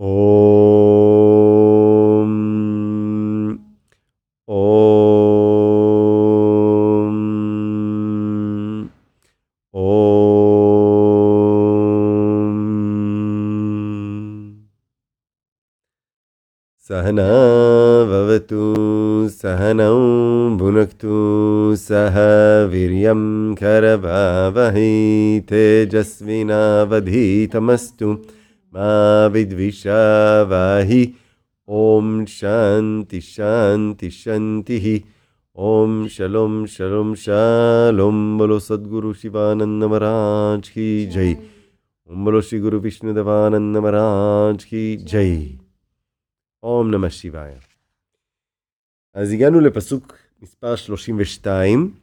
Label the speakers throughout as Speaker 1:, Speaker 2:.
Speaker 1: Om. Om. Om. सहना भवतु सहनौ भुनक्तु सह वीर्यं करभावहै तेजस्विनावधीतमस्तु मा विद्विषावाहि ॐ शान्ति शान्ति शान्तिः ॐ शलों शलों शालों बोलो सद्गुरु शिवानंद महाराज की जय ओम बोलो श्री गुरु विष्णुदेवानंद महाराज की जय אום נמא שיבאיה. אז הגענו לפסוק מספר 32.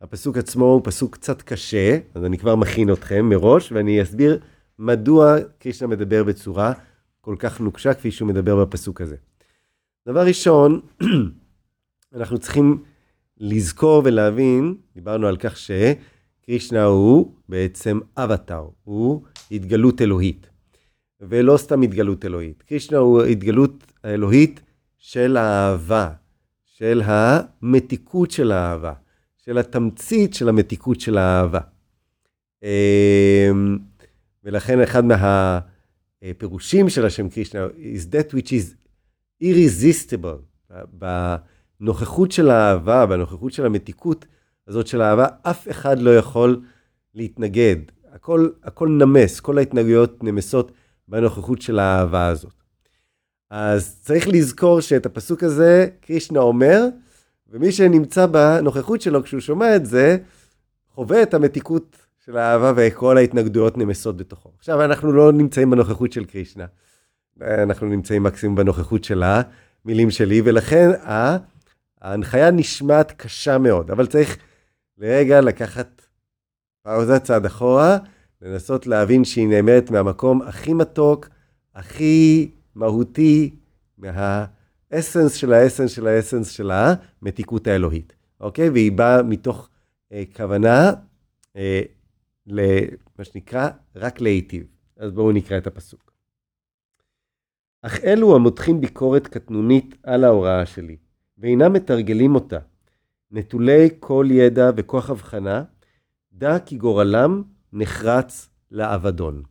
Speaker 1: הפסוק עצמו הוא פסוק קצת קשה, אז אני כבר מכין אתכם מראש, ואני אסביר מדוע קרישנה מדבר בצורה כל כך נוקשה כפי שהוא מדבר בפסוק הזה. דבר ראשון, אנחנו צריכים לזכור ולהבין, דיברנו על כך שקרישנה הוא בעצם אבטאר, הוא התגלות אלוהית. ולא סתם התגלות אלוהית. קרישנה הוא התגלות האלוהית של האהבה, של המתיקות של האהבה, של התמצית של המתיקות של האהבה. ולכן אחד מהפירושים של השם קרישנה is that which is irresistible. בנוכחות של האהבה, בנוכחות של המתיקות הזאת של האהבה, אף אחד לא יכול להתנגד. הכל, הכל נמס, כל ההתנגדויות נמסות בנוכחות של האהבה הזאת. אז צריך לזכור שאת הפסוק הזה קרישנה אומר, ומי שנמצא בנוכחות שלו כשהוא שומע את זה, חווה את המתיקות של האהבה וכל ההתנגדויות נמסות בתוכו. עכשיו, אנחנו לא נמצאים בנוכחות של קרישנה, אנחנו נמצאים מקסימום בנוכחות של המילים שלי, ולכן ההנחיה נשמעת קשה מאוד, אבל צריך לרגע לקחת פאוזה צעד אחורה, לנסות להבין שהיא נאמרת מהמקום הכי מתוק, הכי מהותי, מהאסנס של האסנס של האסנס של המתיקות האלוהית, אוקיי? והיא באה מתוך אה, כוונה אה, למה שנקרא, רק להיטיב. אז בואו נקרא את הפסוק. אך אלו המותחים ביקורת קטנונית על ההוראה שלי, ואינם מתרגלים אותה, נטולי כל ידע וכוח הבחנה, דע כי גורלם נחרץ לאבדון.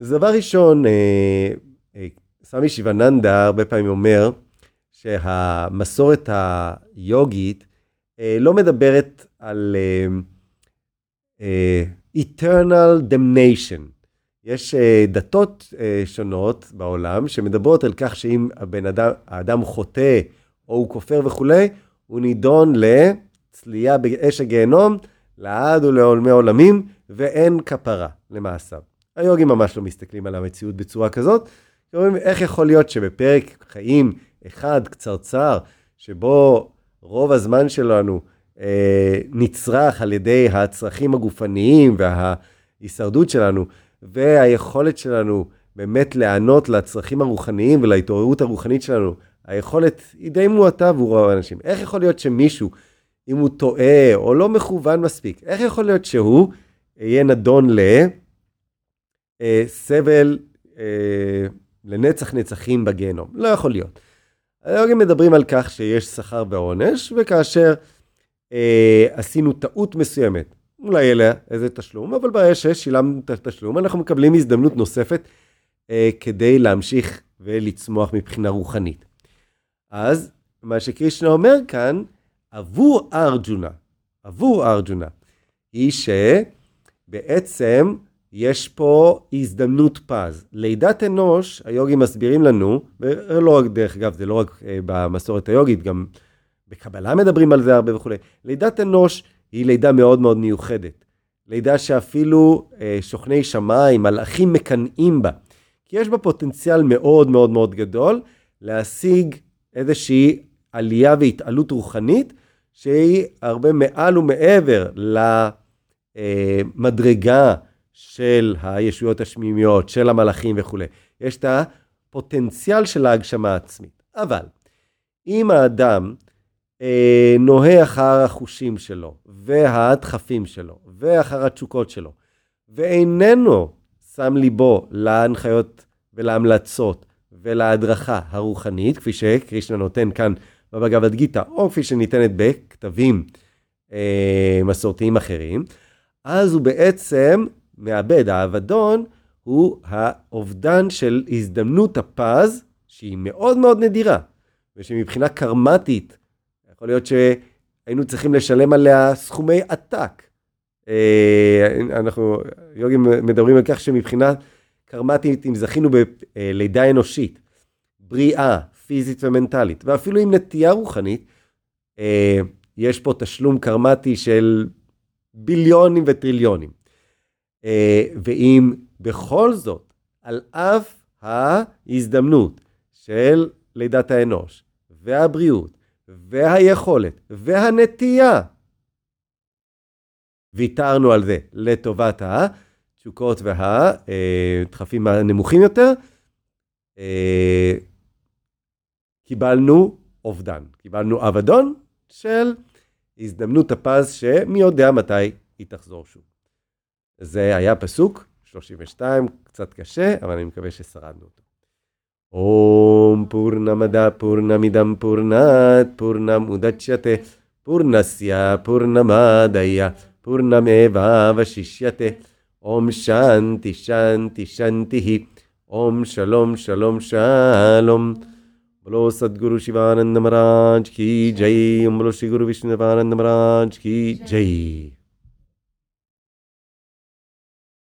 Speaker 1: אז דבר ראשון, אה, אה, סמי שיבננדה הרבה פעמים אומר שהמסורת היוגית אה, לא מדברת על eternal damnation. יש דתות שונות בעולם שמדברות על כך שאם הבן אדם, האדם חוטא או הוא כופר וכולי, הוא נידון לצלייה באש הגיהנום לעד ולעולמי עולמים, ואין כפרה למעשיו. היוגים ממש לא מסתכלים על המציאות בצורה כזאת, אומרים איך יכול להיות שבפרק חיים אחד קצרצר, שבו רוב הזמן שלנו נצרך על ידי הצרכים הגופניים וההישרדות שלנו, והיכולת שלנו באמת להיענות לצרכים הרוחניים ולהתעוררות הרוחנית שלנו, היכולת היא די מועטה עבור האנשים. איך יכול להיות שמישהו אם הוא טועה או לא מכוון מספיק. איך יכול להיות שהוא יהיה נדון לסבל אה, אה, לנצח נצחים בגיהנום? לא יכול להיות. היום מדברים על כך שיש שכר ועונש, וכאשר אה, עשינו טעות מסוימת, אולי יהיה איזה תשלום, אבל ברגע ששילמנו את התשלום, אנחנו מקבלים הזדמנות נוספת אה, כדי להמשיך ולצמוח מבחינה רוחנית. אז מה שקרישנה אומר כאן, עבור ארג'ונה, עבור ארג'ונה, היא שבעצם יש פה הזדמנות פז. לידת אנוש, היוגים מסבירים לנו, ולא רק, דרך אגב, זה לא רק אה, במסורת היוגית, גם בקבלה מדברים על זה הרבה וכולי. לידת אנוש היא לידה מאוד מאוד מיוחדת. לידה שאפילו אה, שוכני שמיים, מלאכים מקנאים בה. כי יש בה פוטנציאל מאוד מאוד מאוד גדול להשיג איזושהי עלייה והתעלות רוחנית, שהיא הרבה מעל ומעבר למדרגה של הישויות השמימיות, של המלאכים וכולי. יש את הפוטנציאל של ההגשמה העצמית. אבל אם האדם אה, נוהה אחר החושים שלו, והדחפים שלו, ואחר התשוקות שלו, ואיננו שם ליבו להנחיות ולהמלצות ולהדרכה הרוחנית, כפי שקרישנה נותן כאן בבגבד גיתא, או כפי שניתנת בכתבים אה, מסורתיים אחרים, אז הוא בעצם מאבד, האבדון הוא האובדן של הזדמנות הפז, שהיא מאוד מאוד נדירה, ושמבחינה קרמטית, יכול להיות שהיינו צריכים לשלם עליה סכומי עתק. אה, אנחנו, יוגים מדברים על כך שמבחינה קרמטית, אם זכינו בלידה אנושית, בריאה, פיזית ומנטלית, ואפילו עם נטייה רוחנית, אה, יש פה תשלום קרמטי של ביליונים וטריליונים. אה, ואם בכל זאת, על אף ההזדמנות של לידת האנוש, והבריאות, והיכולת, והנטייה, ויתרנו על זה לטובת התשוקות והדחפים הנמוכים יותר, אה, קיבלנו אובדן, קיבלנו אבדון של הזדמנות הפז שמי יודע מתי היא תחזור שוב. זה היה פסוק 32, קצת קשה, אבל אני מקווה ששרדנו אותו. ॐ पूर्णमद पूर्णमिदं पूर्णात् पूर्णमुदच्यते। पूर्णस्य पूर्णमादय पूर्णमेवावशिष्यते। ॐ शान्ति शान्ति शान्तिः। ॐ शलों शलों शालों। बोलो सद्गुरु शिवानंद महाराज की जय। बोलो श्री गुरु विष्णु महाराज की जय।